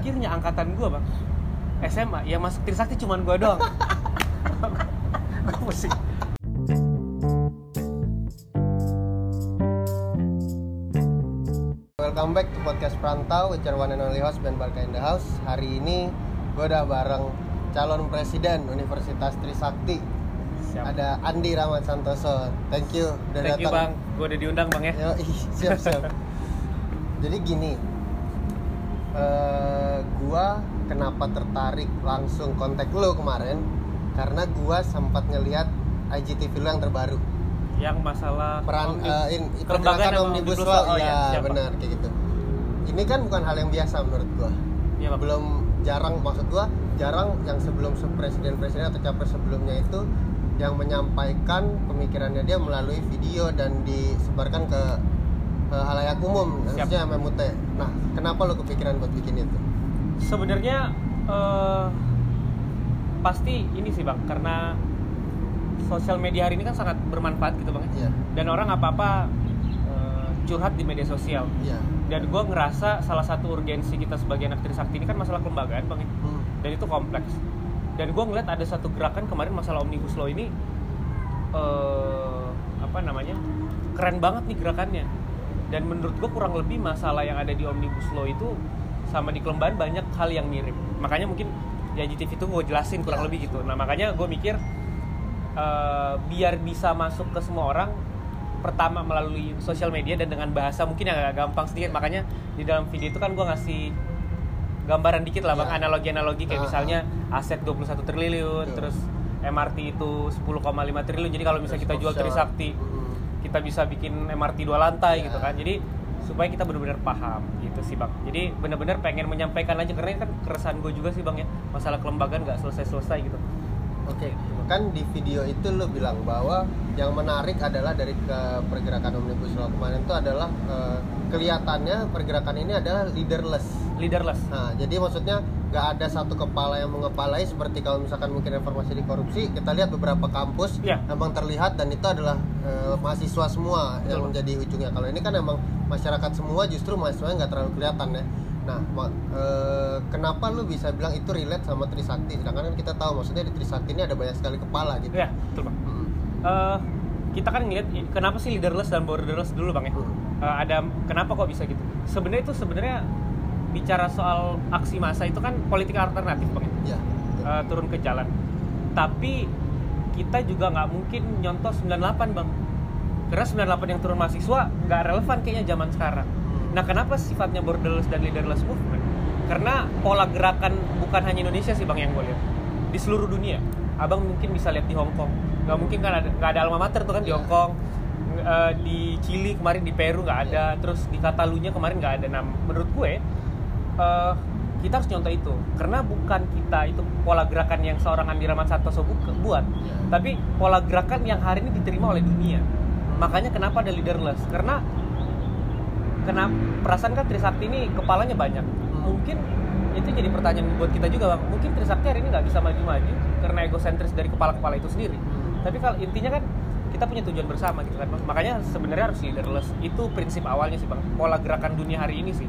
mikirnya angkatan gue bang SMA ya masuk Trisakti cuman gue doang gue pusing Welcome back to podcast Perantau with your one and only host Ben Barka in the house. Hari ini gue udah bareng calon presiden Universitas Trisakti. Siap. Ada Andi Rahmat Santoso. Thank you udah thank you bang datang. gue udah diundang bang ya Yo, siap siap. Jadi gini, eh gua kenapa tertarik langsung kontak lo kemarin? Karena gua sempat ngelihat IGTV lo yang terbaru. yang masalah peran eh, in, pergerakan omnibus law Law. Oh, siap, Pak. benar kayak gitu ini kan bukan hal yang biasa menurut gua Bang. belum jarang maksud gua jarang yang sebelum presiden presiden atau capres sebelumnya itu yang menyampaikan pemikirannya dia melalui video dan disebarkan ke halayak umum Siap. harusnya MMUT nah kenapa lo kepikiran buat bikin itu sebenarnya eh, pasti ini sih bang karena sosial media hari ini kan sangat bermanfaat gitu bang ya. iya dan orang apa apa curhat di media sosial iya dan gue ngerasa salah satu urgensi kita sebagai anak Trisakti ini kan masalah kelembagaan bang ya. Hmm. dan itu kompleks dan gue ngeliat ada satu gerakan kemarin masalah omnibus law ini eh apa namanya keren banget nih gerakannya dan menurut gue kurang lebih masalah yang ada di omnibus law itu sama di kelembagaan banyak hal yang mirip makanya mungkin di IGTV itu gue jelasin kurang lebih gitu nah makanya gue mikir eh, biar bisa masuk ke semua orang pertama melalui sosial media dan dengan bahasa mungkin yang agak gampang sedikit makanya di dalam video itu kan gue ngasih gambaran dikit lah bang Ya. analogi-analogi kayak Ah, misalnya aset 21 triliun Betul. terus MRT itu 10,5 triliun jadi kalau misalnya kita jual. Trisakti kita bisa bikin MRT dua lantai Ya. gitu kan jadi supaya kita benar-benar paham gitu sih bang. Jadi benar-benar pengen menyampaikan aja karena ini kan keresahan gue juga sih bang ya. Masalah kelembagaan nggak selesai-selesai gitu. Oke, kan di video itu lo bilang bahwa yang menarik adalah dari ke pergerakan omnibus law kemarin itu adalah eh, kelihatannya pergerakan ini adalah leaderless. leaderless. Nah, jadi maksudnya nggak ada satu kepala yang mengepalai seperti kalau misalkan mungkin informasi di korupsi, kita lihat beberapa kampus Iya. emang terlihat dan itu adalah eh, mahasiswa semua yang Betul. menjadi ujungnya. Kalau ini kan emang masyarakat semua justru mahasiswanya nggak terlalu kelihatan ya. Nah, eh, kenapa lu bisa bilang itu relate sama Trisakti? Sedangkan kan kita tahu maksudnya di Trisakti ini ada banyak sekali kepala gitu. ya betul bang Mm. Eh, kita kan ngeliat kenapa sih leaderless dan borderless dulu bang ya. Eh, ada kenapa kok bisa gitu sebenarnya itu sebenarnya bicara soal aksi massa itu kan politik alternatif bang ya Ya. eh, turun ke jalan. Tapi kita juga nggak mungkin nyontoh 98 bang. Karena 98 yang turun mahasiswa nggak relevan kayaknya zaman sekarang. Hmm. Nah kenapa sifatnya borderless dan leaderless movement? Karena pola gerakan bukan hanya Indonesia sih bang yang gue lihat di seluruh dunia. Abang mungkin bisa lihat di Hong Kong. Nggak mungkin kan ada nggak ada alma mater tuh kan di Iya. Hong Kong. Eh, di Chili kemarin di Peru nggak ada. Terus di Catalunya kemarin nggak ada. Nah menurut gue eh, kita harus nyontoh itu. Karena bukan kita itu pola gerakan yang seorang Andi Rahmat Santoso bu- buat. Ya. tapi pola gerakan yang hari ini diterima oleh dunia. Makanya kenapa ada leaderless? Karena kenapa perasaan kan Trisakti ini kepalanya banyak. Mungkin itu jadi pertanyaan buat kita juga bang. Mungkin Trisakti hari ini nggak bisa maju-maju karena egosentris dari kepala-kepala itu sendiri. Tapi kalau intinya kan kita punya tujuan bersama gitu kan makanya sebenarnya harus leaderless. Itu prinsip awalnya sih bang. Pola gerakan dunia hari ini sih.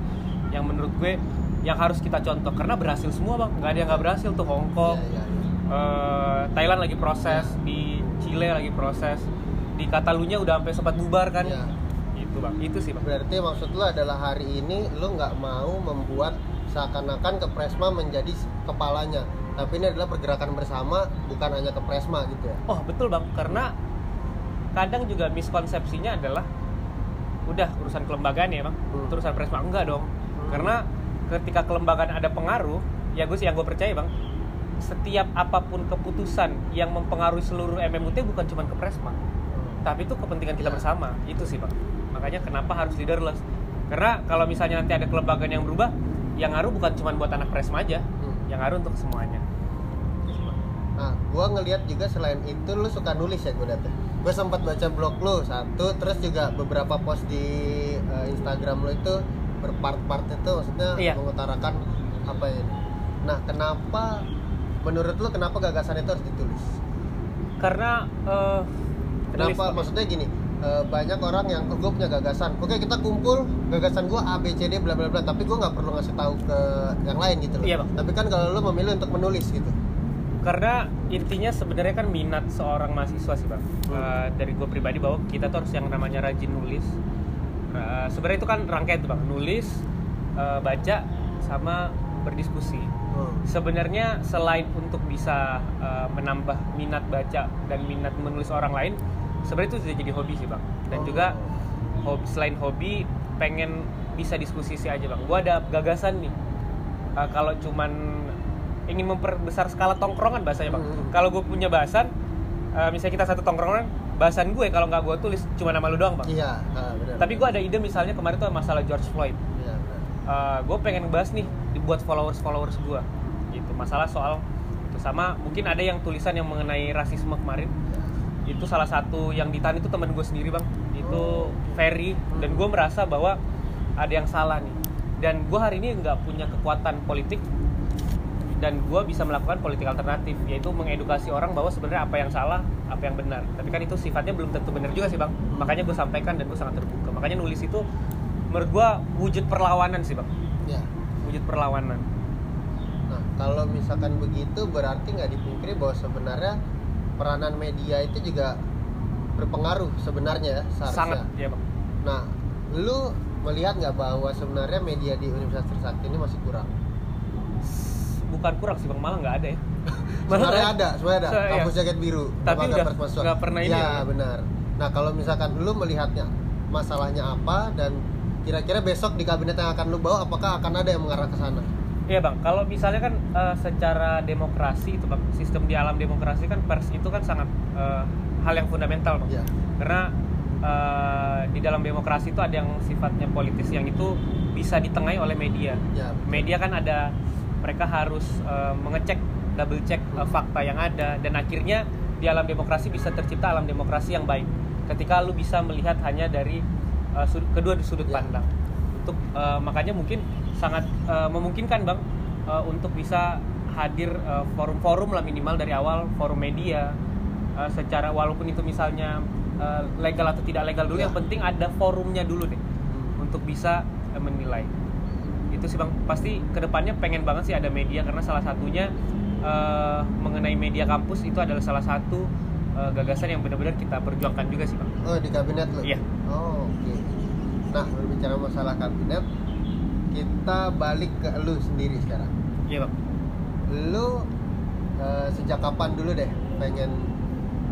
Yang menurut gue yang harus kita contoh. Karena berhasil semua bang. Nggak ada yang nggak berhasil tuh Hong Kong Ya, ya, ya. eh, Thailand lagi proses di Chile lagi proses di Catalunya udah sampai sempat bubar kan? Ya. itu bang. Itu sih bang. Berarti maksud lu adalah hari ini lu nggak mau membuat seakan-akan Kepresma menjadi kepalanya, tapi ini adalah pergerakan bersama, bukan hanya Kepresma gitu ya. oh betul bang. Karena kadang juga miskonsepsinya adalah udah urusan kelembagaan ya bang. Hmm. urusan presma enggak dong. Karena ketika kelembagaan ada pengaruh ya gue sih yang gue percaya bang setiap apa pun keputusan yang mempengaruhi seluruh MMUT bukan cuma ke presma tapi itu kepentingan kita Ya. bersama itu sih bang makanya kenapa harus leaderless karena kalau misalnya nanti ada kelembagaan yang berubah yang ngaruh bukan cuma buat anak presma aja Hmm. yang ngaruh untuk semuanya. Nah, gua ngelihat juga selain itu lu suka nulis ya gue liat ya. Gue sempat baca blog lu satu, terus juga beberapa post di eh, Instagram lu itu berpart-part itu maksudnya Iya. mengutarakan apa ya. Nah, kenapa menurut lu kenapa gagasan itu harus ditulis? karena nulis, Kenapa Bang. maksudnya gini, eh, banyak orang yang gue punya gagasan oke kita kumpul gagasan gue A B C D bla bla bla tapi gue nggak perlu ngasih tahu ke yang lain gitu loh Iya, Bang. tapi kan kalau lo memilih untuk menulis gitu karena intinya sebenarnya kan minat seorang mahasiswa sih bang Hmm. Eh, dari gue pribadi bahwa kita tuh harus yang namanya rajin nulis Eh, sebenarnya itu kan rangkaian tuh bang nulis eh, baca sama berdiskusi Hmm. sebenarnya selain untuk bisa eh, menambah minat baca dan minat menulis orang lain sebenarnya itu sudah jadi hobi sih bang dan Oh. juga hobi selain hobi pengen bisa diskusi sih aja bang gue ada gagasan nih Eh, kalau cuman ingin memperbesar skala tongkrongan bahasanya bang Hmm. kalau gue punya bahasan eh, misalnya kita satu tongkrongan bahasan gue kalau nggak gue tulis cuma nama lu doang bang. Iya ah, benar tapi gue ada ide misalnya kemarin tuh masalah George Floyd. Iya benar gue pengen bahas nih dibuat followers followers gue gitu. Masalah soal itu. Sama mungkin ada yang tulisan yang mengenai rasisme kemarin. Itu salah satu yang ditahan itu teman gue sendiri bang. Itu Ferry. Dan gue merasa bahwa ada yang salah nih. Dan gue hari ini nggak punya kekuatan politik dan gue bisa melakukan politik alternatif yaitu mengedukasi orang bahwa sebenarnya apa yang salah apa yang benar. Tapi kan itu sifatnya belum tentu benar juga sih bang. Makanya gue sampaikan dan gue sangat terbuka. Makanya nulis itu menurut gue wujud perlawanan sih bang. Ya. Wujud perlawanan. Nah, kalau misalkan begitu berarti nggak dipungkiri bahwa sebenarnya peranan media itu juga berpengaruh sebenarnya ya, seharusnya. sangat ya bang. Nah, lu melihat nggak bahwa sebenarnya media di Universitas Trisakti ini masih kurang? Bukan kurang sih bang malah nggak ada ya Sebenarnya ada, sebenarnya ada. Iya. Kampus jaket biru. Tapi udah nggak pernah ini Ya, ya? benar. Nah, kalau misalkan lu melihatnya masalahnya apa dan kira-kira besok di kabinet yang akan lu bawa apakah akan ada yang mengarah ke sana? Iya bang, kalau misalnya kan eh, secara demokrasi itu bang, sistem di alam demokrasi kan pers itu kan sangat eh, hal yang fundamental bang. Ya. Karena eh, di dalam demokrasi itu ada yang sifatnya politis yang itu bisa ditengahi oleh media. Ya. Media kan ada mereka harus eh, mengecek, double check eh, fakta yang ada dan akhirnya di alam demokrasi bisa tercipta alam demokrasi yang baik. Ketika lu bisa melihat hanya dari eh, sud- kedua sudut Ya. pandang. Untuk eh, makanya mungkin sangat eh, memungkinkan bang eh, untuk bisa hadir forum-forum lah minimal dari awal forum media eh, secara walaupun itu misalnya eh, legal atau tidak legal dulu Ya. yang penting ada forumnya dulu deh untuk bisa eh, menilai itu sih bang pasti ke depannya pengen banget sih ada media karena salah satunya eh, mengenai media kampus itu adalah salah satu eh, gagasan yang benar-benar kita perjuangkan juga sih bang Oh, di kabinet lu? Iya. Oh, oke. Nah, berbicara masalah kabinet, kita balik ke lu sendiri sekarang. iya bang Lu eh, sejak kapan dulu deh pengen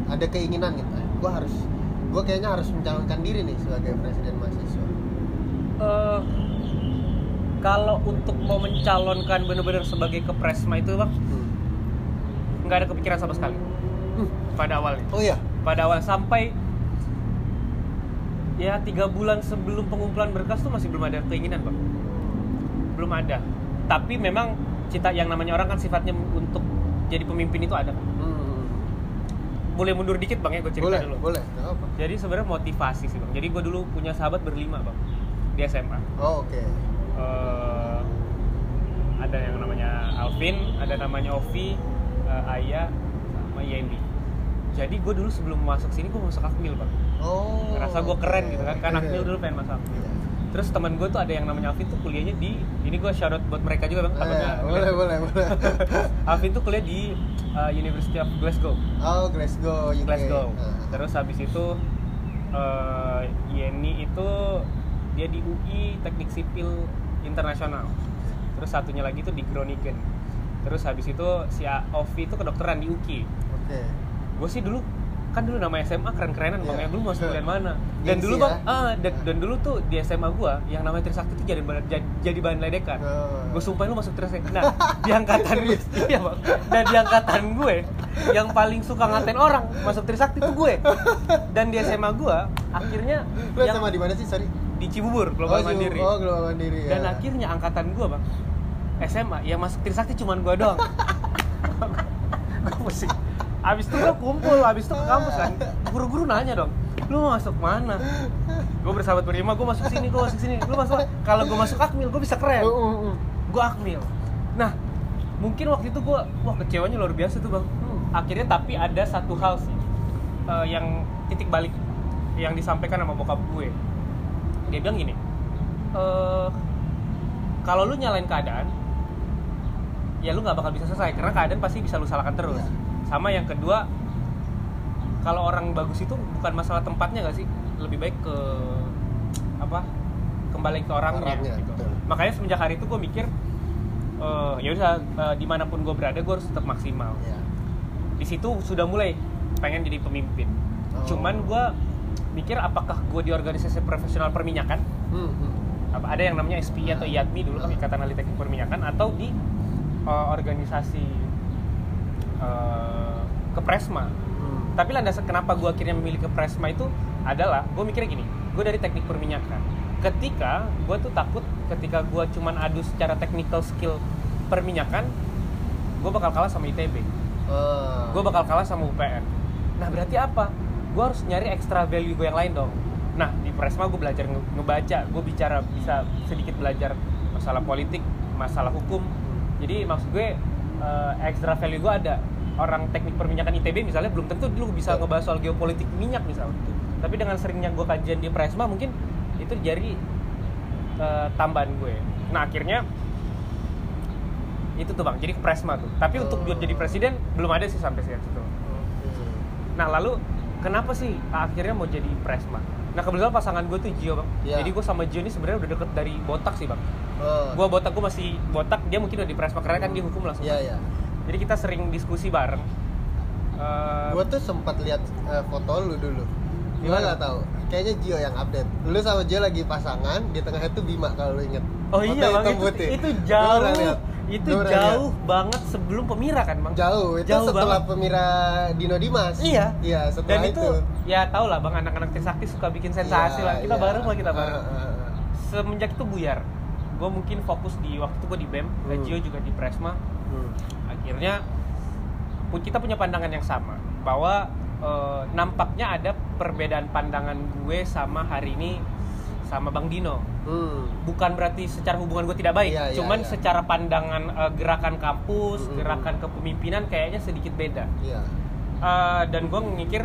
ada keinginan gitu? Gue harus, gue kayaknya harus mencalonkan diri nih sebagai presiden mahasiswa. Eh, kalau untuk mau mencalonkan benar-benar sebagai kepresma itu bang Hmm. nggak ada kepikiran sama sekali Hmm. pada awalnya Oh iya. pada awal sampai ya tiga bulan sebelum pengumpulan berkas tuh masih belum ada keinginan bang belum ada tapi memang cita yang namanya orang kan sifatnya untuk jadi pemimpin itu ada kan Hmm. boleh mundur dikit bang ya gue cerita Boleh, dulu boleh. Apa. jadi sebenarnya motivasi sih bang jadi gue dulu punya sahabat berlima bang di SMA Oh, oke. Eh, ada yang namanya Alvin ada namanya Ovi eh, Aya sama Yendi jadi gue dulu sebelum masuk sini gue masuk Akmil bang Oh. ngerasa gue keren gitu kan kan Akmil dulu pengen masuk Akmil Iya. terus teman gue tuh ada yang namanya Alvin tuh kuliahnya di ini gue shout out buat mereka juga bang Eh, boleh, boleh, boleh. Alvin tuh kuliah di uh, University of Glasgow Oh, Glasgow, UK. Glasgow Ah. terus habis itu uh, Yeni itu dia di UI Teknik Sipil Internasional. Terus satunya lagi tuh di Groningen. Terus habis itu si Ovi itu kedokteran di UKI Oke. gue sih dulu kan dulu nama SMA keren-kerenan bang. Iya. ya dulu masuk kuliah mana? Dan Gengsi dulu ya. bang ah dan, dan dulu tuh di SMA gue yang namanya Trisakti tuh jadi bahan- jadi, jadi bahan ledekan. Oh. gue sumpahin lu masuk Trisakti. Nah di angkatan gue iya bang. Dan di angkatan gue yang paling suka ngatain orang masuk Trisakti tuh gue. Dan di SMA gue akhirnya Lu yang sama di mana sih, sorry? Di Cibubur Global oh, Mandiri. Oh, Global Mandiri. dan ya. akhirnya angkatan gue bang SMA yang masuk Trisakti cuman gue doang. Gue pusing. Abis itu gue kumpul abis itu ke kampus kan. Guru-guru nanya dong lu masuk mana? Gue bersahabat berlima gue masuk sini gue masuk sini lu masuk kalau gue masuk akmil gue bisa keren. Uh, uh, uh. gue akmil. Nah mungkin waktu itu gue wah kecewanya luar biasa tuh bang. Hmm. akhirnya tapi ada satu hal sih eh, yang titik balik yang disampaikan sama bokap gue dia bilang gini eh kalau lu nyalain keadaan ya lu nggak bakal bisa selesai karena keadaan pasti bisa lu salahkan terus Iya. sama yang kedua kalau orang bagus itu bukan masalah tempatnya gak sih lebih baik ke apa kembali ke orangnya, Orangnya, gitu. betul. makanya semenjak hari itu gue mikir eh ya udah eh, di mana pun gue berada gue harus tetap maksimal Iya. di situ sudah mulai pengen jadi pemimpin Oh. cuman gue mikir apakah gue di organisasi profesional perminyakan? Hmm, hmm. apa ada yang namanya SPI atau IATMI dulu kan Ikatan Ahli Teknik Perminyakan atau di eh, organisasi eh, Kepresma Hmm. tapi landasan kenapa gue akhirnya memilih Kepresma itu adalah gue mikirnya gini gue dari teknik perminyakan. Ketika gue tuh takut ketika gue cuman adu secara technical skill perminyakan gue bakal kalah sama ITB Ah. gue bakal kalah sama UPN nah berarti apa gue harus nyari extra value gue yang lain dong. Nah di Presma gue belajar nge- ngebaca gue bicara bisa sedikit belajar masalah politik masalah hukum. Jadi maksud gue eh, extra value gue ada. Orang teknik perminyakan ITB misalnya belum tentu dulu bisa Betul. ngebahas soal geopolitik minyak misalnya. Tapi dengan seringnya gue kajian di Presma mungkin itu jadi eh, tambahan gue. Nah akhirnya itu tuh bang. Jadi Presma tuh. Tapi untuk Oh. buat jadi presiden belum ada sih sampai saat itu Oke. Nah lalu kenapa sih akhirnya mau jadi presma? Nah kebetulan pasangan gue tuh Gio bang. Iya. Jadi gue sama Gio ini sebenarnya udah deket dari botak sih bang. Oh. Gue botak gue masih botak, dia mungkin udah di presma karena kan dia hukum langsung. Iya, iya. Jadi kita sering diskusi bareng. Eh, Gua tuh sempat lihat eh, foto lu dulu. Gimana? nggak tahu. Kayaknya Gio yang update. Lu sama Gio lagi pasangan, di tengahnya tuh Bima kalau lu inget. oh Foto iya bang itu, itu Gua jauh. Itu pernah jauh banget sebelum pemira kan bang. Jauh. Itu Jauh setelah banget. pemira Dino Dimas. Iya. Iya, setelah Dan itu, ya tau lah bang anak-anak Trisakti suka bikin sensasi Iya, lah. Kita iya. bareng lah kita bareng. Ah, ah, ah. Semenjak itu buyar. Gue mungkin fokus di waktu itu gue di BEM, Hmm. Gio juga di Presma. Hmm. akhirnya kita punya pandangan yang sama bahwa eh, nampaknya ada perbedaan pandangan gue sama hari ini sama Bang Dino Hmm. bukan berarti secara hubungan gue tidak baik Iya, iya, cuman iya. secara pandangan eh, gerakan kampus Mm-mm. gerakan kepemimpinan kayaknya sedikit beda Iya. Eh, dan gue mikir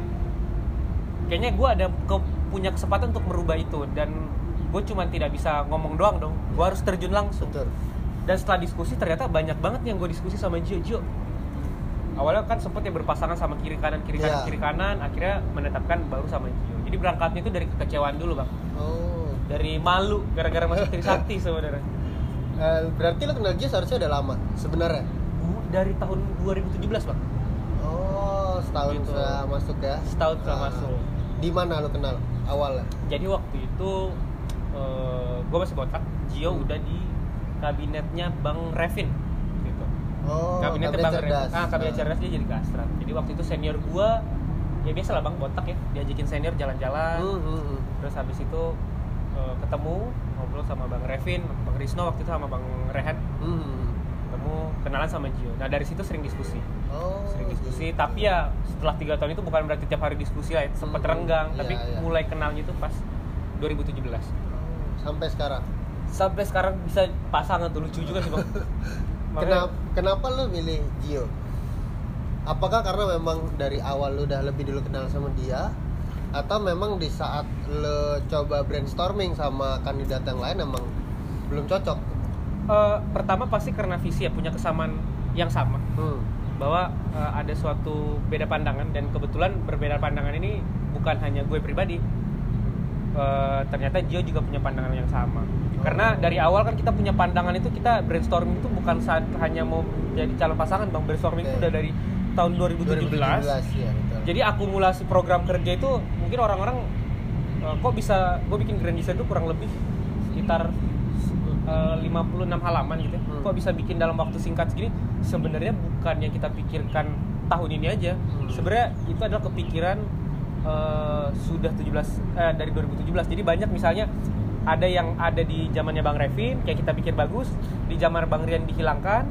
kayaknya gue ada ke- punya kesempatan untuk merubah itu dan gue cuman tidak bisa ngomong doang dong gue harus terjun langsung Betul. dan setelah diskusi ternyata banyak banget yang gue diskusi sama Gio Gio awalnya kan sempet ya berpasangan sama kiri kanan kiri kanan Iya. kiri kanan akhirnya menetapkan baru sama Gio jadi berangkatnya itu dari kekecewaan dulu bang Oh. Dari malu gara-gara masuk Trisakti sebenarnya Eh, berarti lu kenal Gio seharusnya udah lama sebenarnya. Bu- dari tahun 2017 bang Oh, setahun Gitu. setelah masuk ya. setahun setelah Ah. masuk Di mana lu kenal awalnya? jadi waktu itu gue masih botak Gio Hmm. udah di kabinetnya Bang Revin gitu Oh, kabinetnya kabinet Bang cerdas. Revin ah kabinet Ah. cerdas dia jadi kastrat jadi waktu itu senior gue ya biasa lah bang botak ya diajakin senior jalan-jalan Hmm, hmm, hmm. terus habis itu ketemu ngobrol sama bang Revin bang Risno waktu itu sama bang Rehan Hmm, ketemu kenalan sama Gio nah dari situ sering diskusi Oh, sering diskusi gitu. tapi ya setelah tiga tahun itu bukan berarti tiap hari diskusi lah sempat Hmm, renggang iya, tapi iya. mulai kenalnya itu pas 2017 Oh, sampai sekarang. sampai sekarang bisa pasangan tuh lucu juga sih bang Kenapa kenapa lu milih Gio? Apakah karena memang dari awal lu udah lebih dulu kenal sama dia atau memang di saat lu coba brainstorming sama kandidat yang lain emang belum cocok? Eh, pertama pasti karena visi ya punya kesamaan yang sama Hmm. bahwa eh, ada suatu beda pandangan dan kebetulan berbeda pandangan ini bukan hanya gue pribadi Eh, ternyata Gio juga punya pandangan yang sama karena dari awal kan kita punya pandangan itu kita brainstorming itu bukan saat hanya mau jadi calon pasangan bang brainstorming itu Oke. udah dari tahun 2017, 2017 ya. Jadi akumulasi program kerja itu mungkin orang-orang eh, kok bisa gue bikin grand design itu kurang lebih sekitar eh, 56 halaman gitu ya. Hmm. kok bisa bikin dalam waktu singkat segini sebenarnya bukan yang kita pikirkan tahun ini aja Hmm. sebenarnya itu adalah kepikiran eh, sudah 17 eh, dari 2017 jadi banyak misalnya ada yang ada di zamannya Bang Revin kayak kita pikir bagus di zaman Bang Rian dihilangkan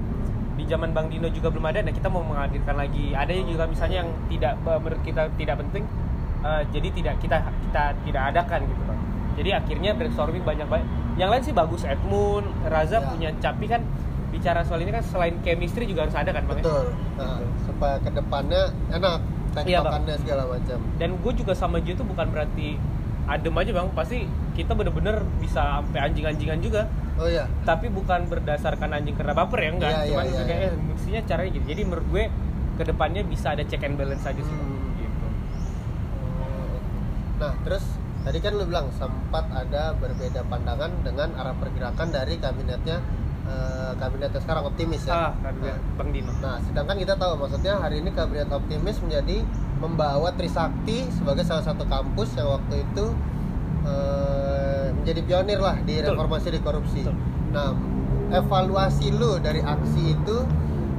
di zaman Bang Dino juga belum ada nah kita mau menghadirkan lagi ada juga misalnya yang tidak eh, menurut kita tidak penting eh, jadi tidak kita kita tidak adakan gitu Bang jadi akhirnya brainstorming banyak banyak yang lain sih bagus Edmund Raza Ya. punya tapi kan bicara soal ini kan selain chemistry juga harus ada kan Bang ya? Betul. Nah, supaya ke depannya enak. tektokannya segala macam dan gue juga sama Jo itu bukan berarti adem aja bang pasti kita bener-bener bisa sampai anjing-anjingan juga oh iya tapi bukan berdasarkan anjing karena baper ya enggak Iya, iya, cuman iya, kayak iya. eh, mestinya caranya gitu jadi menurut gue ke depannya bisa ada check and balance aja sih. Hmm. gitu Oh, Nah, terus tadi kan lu bilang sempat ada berbeda pandangan dengan arah pergerakan dari kabinetnya eh, kabinetnya sekarang optimis ya. ah kabinet bang Dino Nah, sedangkan kita tahu maksudnya hari ini kabinet optimis menjadi membawa Trisakti sebagai salah satu kampus yang waktu itu eh, menjadi pionir lah di Betul. reformasi di korupsi. Betul. Nah, evaluasi lu dari aksi itu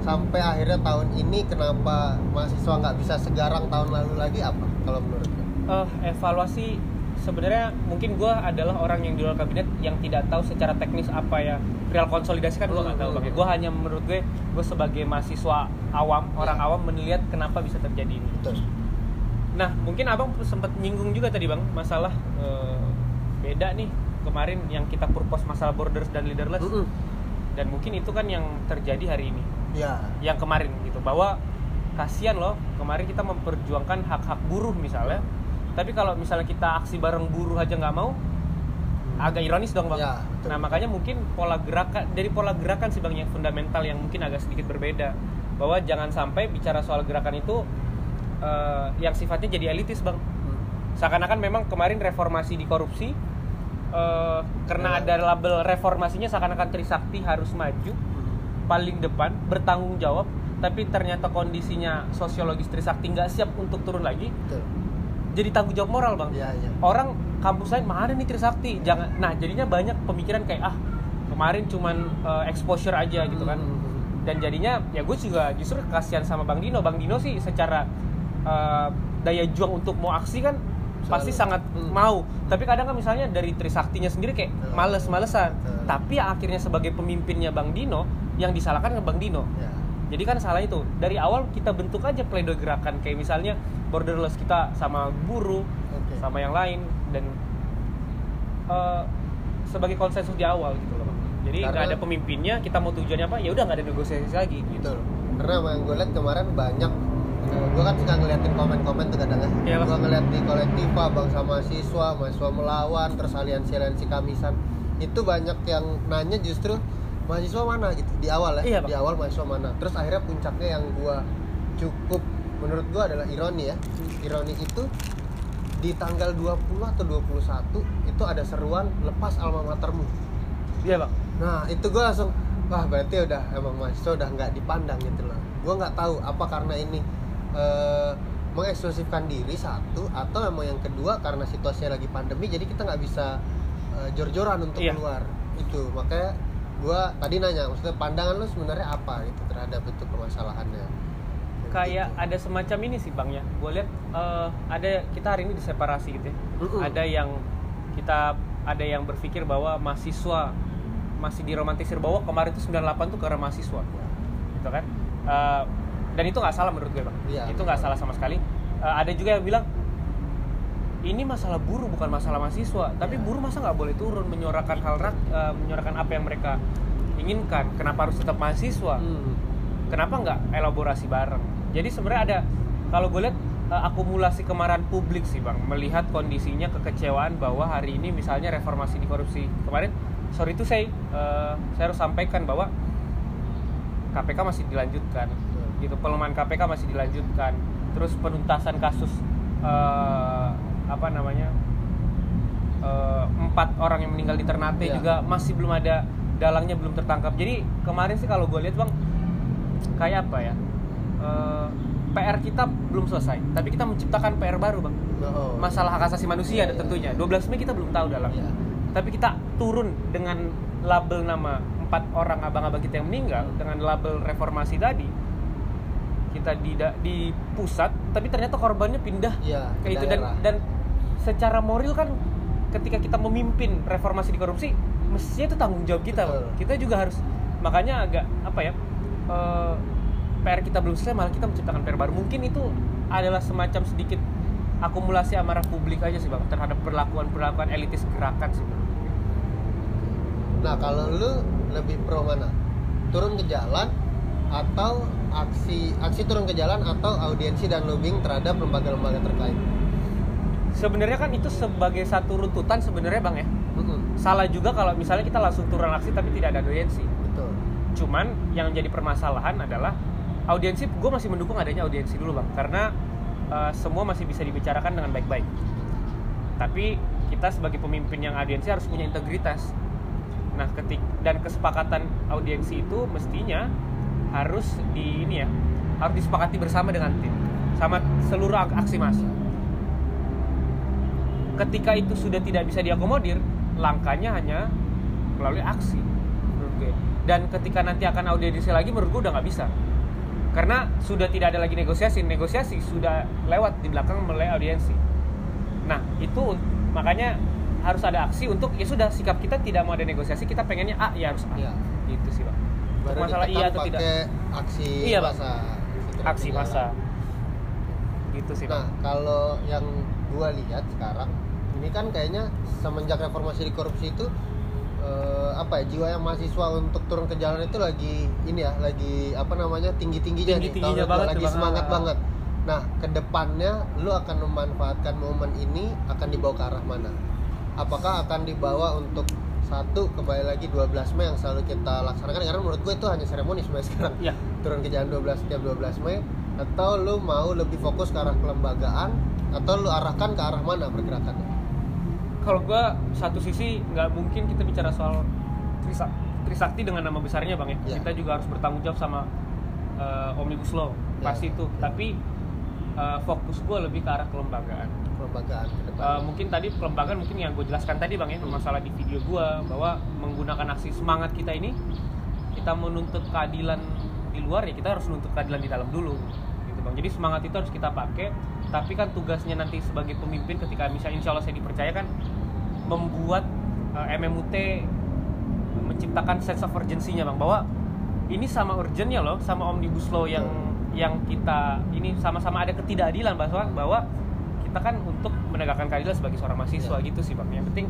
sampai akhirnya tahun ini kenapa mahasiswa nggak bisa segarang tahun lalu lagi apa kalau menurut lu? eh evaluasi sebenarnya mungkin gue adalah orang yang di luar kabinet yang tidak tahu secara teknis apa ya real konsolidasi kan gue nggak tahu Hmm. bang gue hanya menurut gue gue sebagai mahasiswa awam orang Ya. awam melihat kenapa bisa terjadi ini Betul. nah mungkin abang sempat nyinggung juga tadi bang masalah eh, beda nih kemarin yang kita purpose masalah borders dan leaderless dan mungkin itu kan yang terjadi hari ini Ya. yang kemarin gitu bahwa kasihan loh kemarin kita memperjuangkan hak-hak buruh misalnya tapi kalau misalnya kita aksi bareng buruh aja nggak mau agak ironis dong bang Ya, betul. nah makanya mungkin pola gerakan dari pola gerakan sih bang yang fundamental yang mungkin agak sedikit berbeda bahwa jangan sampai bicara soal gerakan itu eh, yang sifatnya jadi elitis bang Hmm. seakan-akan memang kemarin reformasi di korupsi eh, karena Ya. ada label reformasinya seakan-akan Trisakti harus maju paling depan bertanggung jawab tapi ternyata kondisinya sosiologis Trisakti nggak siap untuk turun lagi Betul. Jadi tanggung jawab moral bang Iya, iya. orang kampus lain mana nih Trisakti jangan nah jadinya banyak pemikiran kayak ah kemarin cuman eh, exposure aja gitu kan Hmm. dan jadinya ya gue juga justru kasihan sama Bang Dino Bang Dino sih secara eh, daya juang untuk mau aksi kan pasti Selalu. sangat Hmm. mau tapi kadang kan misalnya dari Trisaktinya sendiri kayak Hmm. males-malesan Hmm. tapi akhirnya sebagai pemimpinnya Bang Dino yang disalahkan ke Bang Dino Ya. Jadi kan salah itu dari awal kita bentuk aja pledoi gerakan kayak misalnya borderless kita sama buruh Oke. sama yang lain dan eh, sebagai konsensus di awal gitu loh Bang. jadi nggak ada pemimpinnya kita mau tujuannya apa ya udah nggak ada negosiasi lagi gitu Betul. Karena yang gue lihat kemarin banyak gue kan suka ngeliatin komen-komen tuh kadang ya. Gue ngeliat di kolektiva bang sama siswa, mahasiswa melawan, terus aliansi-aliansi kamisan itu banyak yang nanya justru mahasiswa mana gitu di awal ya, Iya, di awal mahasiswa mana. Terus akhirnya puncaknya yang gue cukup menurut gue adalah ironi ya, ironi itu di tanggal 20 atau 21 itu ada seruan lepas alma matermu. iya bang Nah itu gue langsung wah berarti udah emang mahasiswa udah nggak dipandang gitu loh. Gue nggak tahu apa karena ini eh, mengeksklusifkan diri satu atau emang yang kedua karena situasinya lagi pandemi jadi kita nggak bisa eh, jor-joran untuk Iya. keluar itu makanya gue tadi nanya maksudnya pandangan lu sebenarnya apa gitu terhadap itu permasalahannya. kayak Gitu. ada semacam ini sih bang ya gue lihat eh, ada kita hari ini diseparasi gitu ya Mm-mm. ada yang kita ada yang berpikir bahwa mahasiswa masih diromantisir bahwa kemarin itu 98 tuh karena mahasiswa gitu kan Eh, dan itu nggak salah menurut gue bang Iya, itu nggak salah sama sekali Eh, ada juga yang bilang ini masalah buruh bukan masalah mahasiswa. Tapi buruh masa nggak boleh turun menyuarakan hal rak eh, menyuarakan apa yang mereka inginkan. Kenapa harus tetap mahasiswa? Hmm. kenapa nggak elaborasi bareng? Jadi sebenarnya ada kalau gue lihat eh, akumulasi kemarahan publik sih bang. Melihat kondisinya kekecewaan bahwa hari ini misalnya reformasi di korupsi kemarin sorry itu saya eh, saya harus sampaikan bahwa KPK masih dilanjutkan. Gitu pelemahan KPK masih dilanjutkan. Terus penuntasan kasus apa namanya eh, empat orang yang meninggal di Ternate Iya. juga masih belum ada dalangnya belum tertangkap jadi kemarin sih kalau gue lihat bang kayak apa ya Eh, PR kita belum selesai tapi kita menciptakan PR baru bang Oh, masalah hak asasi manusia Iya, iya. tentunya 12 Mei kita belum tahu dalangnya Iya. tapi kita turun dengan label nama empat orang abang-abang kita yang meninggal dengan label reformasi tadi kita di di pusat tapi ternyata korbannya pindah Iya, ke itu dan daerah. dan secara moral kan ketika kita memimpin reformasi di korupsi mestinya itu tanggung jawab kita. Betul. kita juga harus makanya agak apa ya eh, PR kita belum selesai malah kita menciptakan PR baru mungkin itu adalah semacam sedikit akumulasi amarah publik aja sih bang terhadap perlakuan perlakuan elitis gerakan sih bang. Nah kalau lu lebih pro mana? Turun ke jalan atau aksi aksi turun ke jalan atau audiensi dan lobbying terhadap lembaga-lembaga terkait. sebenarnya kan itu sebagai satu runtutan sebenarnya bang ya? Salah juga kalau misalnya kita langsung turun aksi tapi tidak ada audiensi. Betul. cuman yang jadi permasalahan adalah audiensi gue masih mendukung adanya audiensi dulu bang karena uh, semua masih bisa dibicarakan dengan baik-baik. Tapi kita sebagai pemimpin yang audiensi harus punya integritas. Nah ketik dan kesepakatan audiensi itu mestinya harus di ini ya harus disepakati bersama dengan tim sama seluruh ak- aksi massa ketika itu sudah tidak bisa diakomodir langkahnya hanya melalui aksi menurut gue. Dan ketika nanti akan audiensi lagi menurut gue udah nggak bisa. Karena sudah tidak ada lagi negosiasi negosiasi sudah lewat di belakang melalui audiensi. Nah itu makanya harus ada aksi untuk ya sudah sikap kita tidak mau ada negosiasi kita pengennya A ya harus A. Iya. gitu sih bang Baru masalah iya atau tidak pakai aksi Iya, Bang. massa. Turun aksi massa gitu sih bang Nah, kalau yang gua lihat sekarang ini kan kayaknya semenjak reformasi di korupsi itu eh, apa ya jiwa yang mahasiswa untuk turun ke jalan itu lagi ini ya lagi apa namanya tinggi tingginya nih Tinggi-tingginya Tahun banget lagi Bang. semangat Ah. banget nah ke depannya lu akan memanfaatkan momen ini akan dibawa ke arah mana apakah akan dibawa untuk satu kembali lagi 12 Mei yang selalu kita laksanakan karena menurut gue itu hanya seremoni sebenarnya sekarang ya turun ke jalan 12 setiap 12 Mei atau lu mau lebih fokus ke arah kelembagaan atau lu arahkan ke arah mana pergerakannya? kalau gua satu sisi nggak mungkin kita bicara soal Trisa- Trisakti dengan nama besarnya bang ya Iya. kita juga harus bertanggung jawab sama eh, omnibus law Iya. pasti itu Iya. tapi eh, fokus gua lebih ke arah kelembagaan Kelembagaan ke depan. Eh, mungkin tadi kelembagaan mungkin yang gue jelaskan tadi bang ya masalah di video gua bahwa menggunakan aksi semangat kita ini kita menuntut keadilan di luar ya kita harus menuntut keadilan di dalam dulu gitu bang jadi semangat itu harus kita pakai tapi kan tugasnya nanti sebagai pemimpin ketika misalnya insya Allah saya dipercaya kan membuat eh, MMUT menciptakan sense of urgency-nya bang bahwa ini sama urgentnya loh sama omnibus law yang yang kita ini sama-sama ada ketidakadilan bahwa bahwa kita kan untuk menegakkan keadilan sebagai seorang mahasiswa Ya. gitu sih bang. Yang penting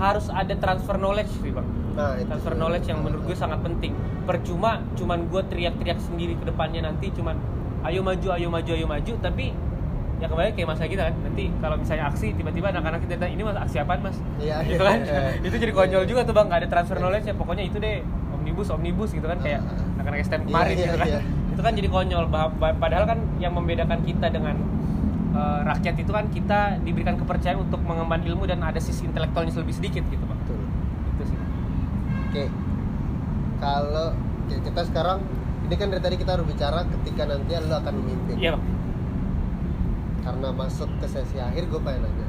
harus ada transfer knowledge sih bang. Nah, itu transfer knowledge yang menurut gue sangat penting. Percuma cuman gue teriak-teriak sendiri ke depannya nanti cuman ayo maju ayo maju ayo maju tapi ya kembali kayak masa kita kan. Nanti kalau misalnya aksi tiba-tiba anak-anak kita tanya, ini mas aksi apaan mas? Iya, gitu iya, kan? iya. itu jadi konyol juga tuh bang. Nggak ada transfer knowledge ya pokoknya itu deh omnibus omnibus gitu kan. Kayak anak-anak STM Iya, kemarin iya, gitu kan. iya. itu kan jadi konyol. Padahal kan yang membedakan kita dengan eh, rakyat itu kan kita diberikan kepercayaan untuk mengemban ilmu dan ada sisi intelektualnya lebih sedikit gitu bang Betul. itu sih Oke. Kalau oke, kita sekarang ini kan dari tadi kita harus bicara ketika nanti lu akan memimpin. iya bang Karena masuk ke sesi akhir gue pengen nanya.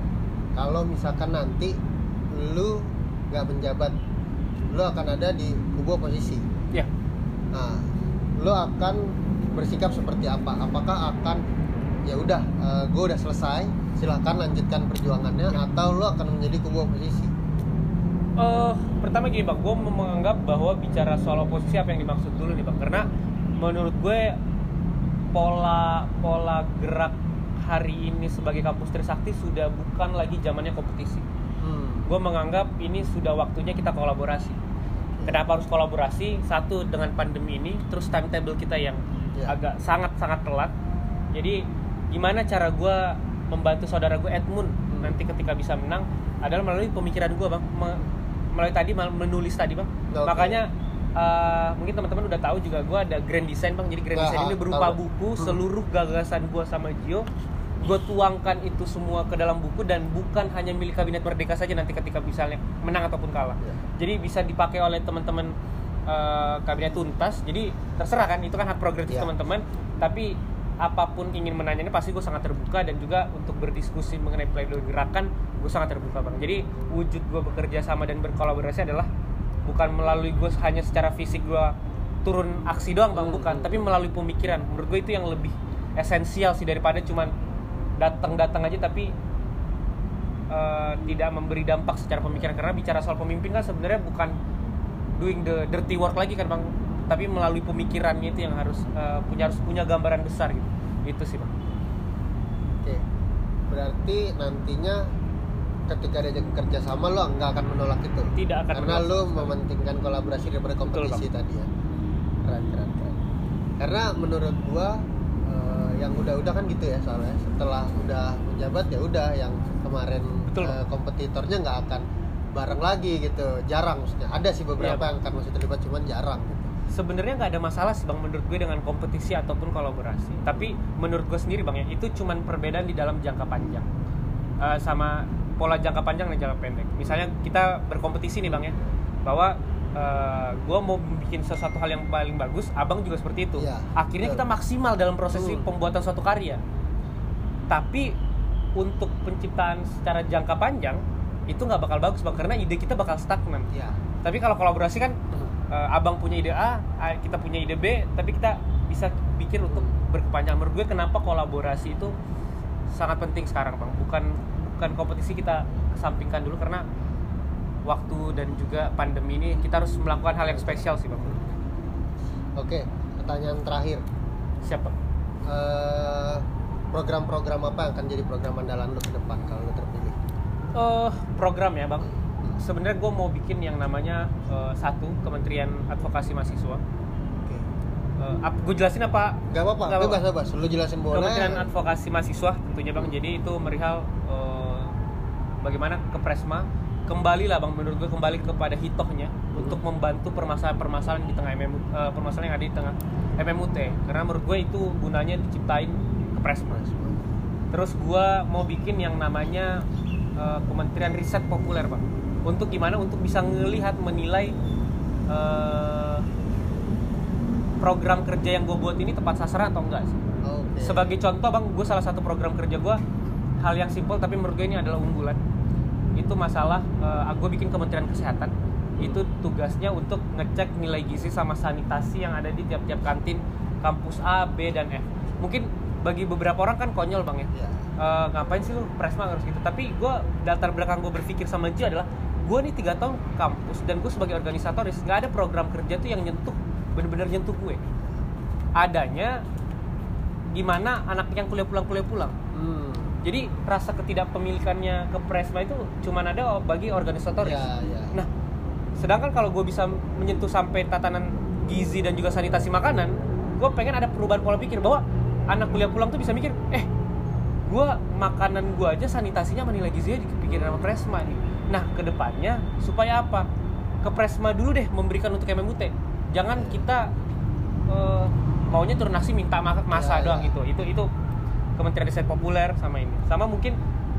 Kalau misalkan nanti lu nggak menjabat, lu akan ada di kubu oposisi. iya Nah, lo akan bersikap seperti apa? Apakah akan ya udah, gue udah selesai, silahkan lanjutkan perjuangannya, Ya. atau lo akan menjadi kubu oposisi? Eh, pertama gini bang, gue menganggap bahwa bicara soal oposisi apa yang dimaksud dulu nih bang, karena menurut gue pola pola gerak hari ini sebagai kampus Trisakti sudah bukan lagi zamannya kompetisi. Hmm. Gue menganggap ini sudah waktunya kita kolaborasi. Kenapa harus kolaborasi? Satu dengan pandemi ini, terus timetable kita yang Ya. agak sangat sangat telat. Jadi gimana cara gue membantu saudara gue Edmund Hmm. nanti ketika bisa menang adalah melalui pemikiran gue bang, Me- melalui tadi menulis tadi bang. Oke. Makanya eh, mungkin teman-teman udah tahu juga gue ada grand design bang. Jadi grand design ini ah, berupa tahu. buku Hmm. seluruh gagasan gue sama Gio gue tuangkan itu semua ke dalam buku dan bukan hanya milik kabinet merdeka saja nanti ketika misalnya menang ataupun kalah Ya. jadi bisa dipakai oleh teman-teman eh, kabinet tuntas jadi terserah kan itu kan hak progresif Ya. teman-teman tapi apa pun ingin menanyanya pasti gue sangat terbuka dan juga untuk berdiskusi mengenai pledoi gerakan gue sangat terbuka bang. Jadi wujud gue bekerja sama dan berkolaborasi adalah bukan melalui gue hanya secara fisik gue turun aksi doang bang Hmm. bukan. Tapi melalui pemikiran. Menurut gue itu yang lebih esensial sih daripada cuman datang-datang aja tapi eh, tidak memberi dampak secara pemikiran. Karena bicara soal pemimpin kan sebenarnya bukan doing the dirty work lagi kan bang tapi melalui pemikirannya itu yang harus eh, punya harus punya gambaran besar gitu itu sih bang Oke. Berarti nantinya ketika diajak kerja sama lo nggak akan menolak itu. Tidak akan Karena lo mementingkan kolaborasi daripada kompetisi tadi ya. Keren, keren, keren. karena menurut gua eh, yang udah-udah kan gitu ya soalnya setelah udah menjabat ya udah yang kemarin Betul, eh, kompetitornya nggak akan bareng lagi gitu jarang maksudnya ada sih beberapa Iya, yang akan masih terlibat cuman jarang gitu. Sebenarnya nggak ada masalah sih bang menurut gue dengan kompetisi ataupun kolaborasi tapi menurut gue sendiri bang ya itu cuman perbedaan di dalam jangka panjang Eh, sama pola jangka panjang dan jangka pendek misalnya kita berkompetisi nih bang ya bahwa eh, gue mau bikin sesuatu hal yang paling bagus abang juga seperti itu Iya, akhirnya betul. kita maksimal dalam proses Hmm. pembuatan suatu karya tapi untuk penciptaan secara jangka panjang itu nggak bakal bagus bang karena ide kita bakal stagnan Iya. tapi kalau kolaborasi kan eh, abang punya ide A, kita punya ide B, tapi kita bisa pikir untuk berkepanjangan. Menurut gue kenapa kolaborasi itu sangat penting sekarang, Bang. Bukan bukan kompetisi kita kesampingkan dulu karena waktu dan juga pandemi ini kita harus melakukan hal yang spesial sih, Bang. Oke, pertanyaan terakhir. Siapa? Eh, program-program apa yang akan jadi program andalan lu ke depan kalau lu terpilih? Eh, program ya, Bang. Sebenarnya gue mau bikin yang namanya eh, satu Kementerian Advokasi Mahasiswa. Oke. gue jelasin apa? Gak apa-apa, Nggak bebas bebas. Lu jelasin boleh. Kementerian Advokasi Mahasiswa tentunya bang. Jadi itu merihal eh, bagaimana ke Presma kembali lah bang menurut gue kembali kepada hitohnya untuk membantu permasalahan-permasalahan di tengah MMU, eh, permasalahan yang ada di tengah MMUT karena menurut gue itu gunanya diciptain ke Presma. Terus gue mau bikin yang namanya eh, Kementerian Riset Populer bang. Untuk gimana? Untuk bisa ngelihat menilai eh, program kerja yang gue buat ini tepat sasaran atau enggak sih. Oke. Sebagai contoh bang, gue salah satu program kerja gue hal yang simpel tapi menurut gue ini adalah unggulan. Itu masalah eh, gue bikin Kementerian Kesehatan. Itu tugasnya untuk ngecek nilai gizi sama sanitasi yang ada di tiap-tiap kantin kampus A, B dan F. Mungkin bagi beberapa orang kan konyol bang ya. Iya. Eh, ngapain sih lu presma harus gitu? Tapi gue latar belakang gue berpikir sama Ji adalah gue nih tiga tahun kampus dan gue sebagai organisatoris nggak ada program kerja tuh yang nyentuh bener-bener nyentuh gue. Adanya gimana anak yang kuliah pulang kuliah pulang. Hmm. Jadi rasa ketidakpemilikannya ke Presma itu cuman ada bagi organisatoris. Ya, ya. Nah, sedangkan kalau gue bisa menyentuh sampai tatanan gizi dan juga sanitasi makanan, gue pengen ada perubahan pola pikir bahwa anak kuliah pulang tuh bisa mikir, eh, gue makanan gue aja sanitasinya sama nilai gizinya dipikirin sama Presma nih. Nah, ke depannya supaya apa? Ke Presma dulu deh memberikan untuk MMUT. Jangan kita eh, maunya turun nasi minta ma- masa Ya, doang ya. gitu. Itu itu Kementerian Riset Populer sama ini. Sama mungkin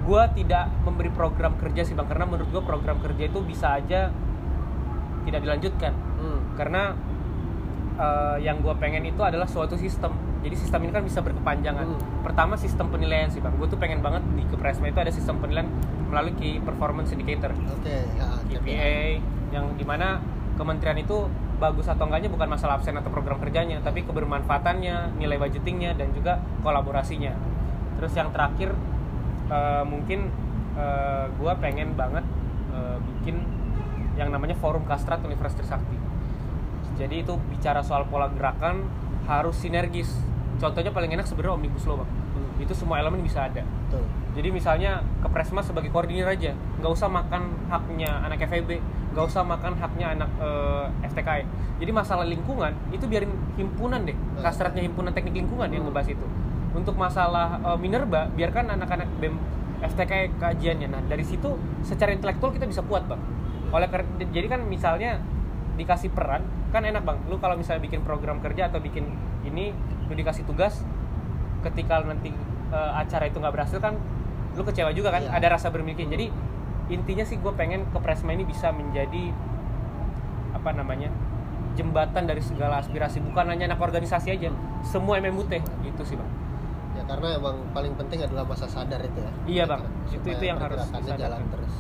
gue tidak memberi program kerja sih bang, karena menurut gue program kerja itu bisa aja tidak dilanjutkan Hmm. karena eh, yang gue pengen itu adalah suatu sistem. Jadi sistem ini kan bisa berkepanjangan. Hmm. Pertama sistem penilaian sih bang. Gue tuh pengen banget di Kepresma itu ada sistem penilaian melalui Key Performance Indicator Oke, ya. KPA yang di mana kementerian itu bagus atau enggaknya bukan masalah absen atau program kerjanya tapi kebermanfaatannya nilai budgetingnya dan juga kolaborasinya terus yang terakhir eh, mungkin gue pengen banget eh, bikin yang namanya forum kastrat Universitas Sakti jadi itu bicara soal pola gerakan harus sinergis contohnya paling enak sebenarnya omnibus law bang Hmm. itu semua elemen bisa ada Betul. jadi misalnya ke Presma sebagai koordinir aja, nggak usah makan haknya anak FEB, nggak usah makan haknya anak eh, FTKI. Jadi masalah lingkungan itu biarin himpunan deh, kastratnya himpunan teknik lingkungan yang Hmm. ngebahas itu. Untuk masalah eh, minerba, biarkan anak-anak BEM FTKI kajiannya. Nah dari situ secara intelektual kita bisa kuat bang. Oleh jadi kan misalnya dikasih peran kan enak bang. Lu kalau misalnya bikin program kerja atau bikin ini, lu dikasih tugas, ketika nanti eh, acara itu nggak berhasil kan lu kecewa juga kan Iya. ada rasa bermiliki jadi intinya sih gue pengen ke Presma ini bisa menjadi apa namanya jembatan dari segala aspirasi bukan hanya anak organisasi aja semua MMUT gitu sih bang Ya karena emang paling penting adalah masa sadar itu ya. Iya, Bang. Itu- itu yang harus jalan terus.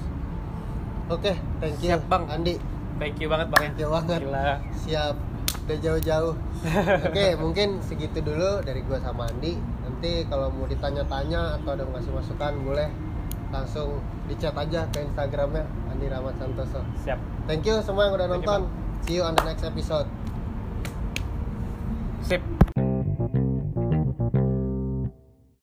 Oke, thank you Siap, Bang. Andi. Thank you banget bang Thank you banget. Gila. Siap. Udah jauh-jauh. Oke, mungkin segitu dulu dari gua sama Andi. Nanti kalau mau ditanya-tanya atau ada ngasih masukan boleh langsung di chat aja ke Instagramnya Andi Rahmat Santoso. siap Thank you semua yang udah Thank you, nonton. See you on the next episode. sip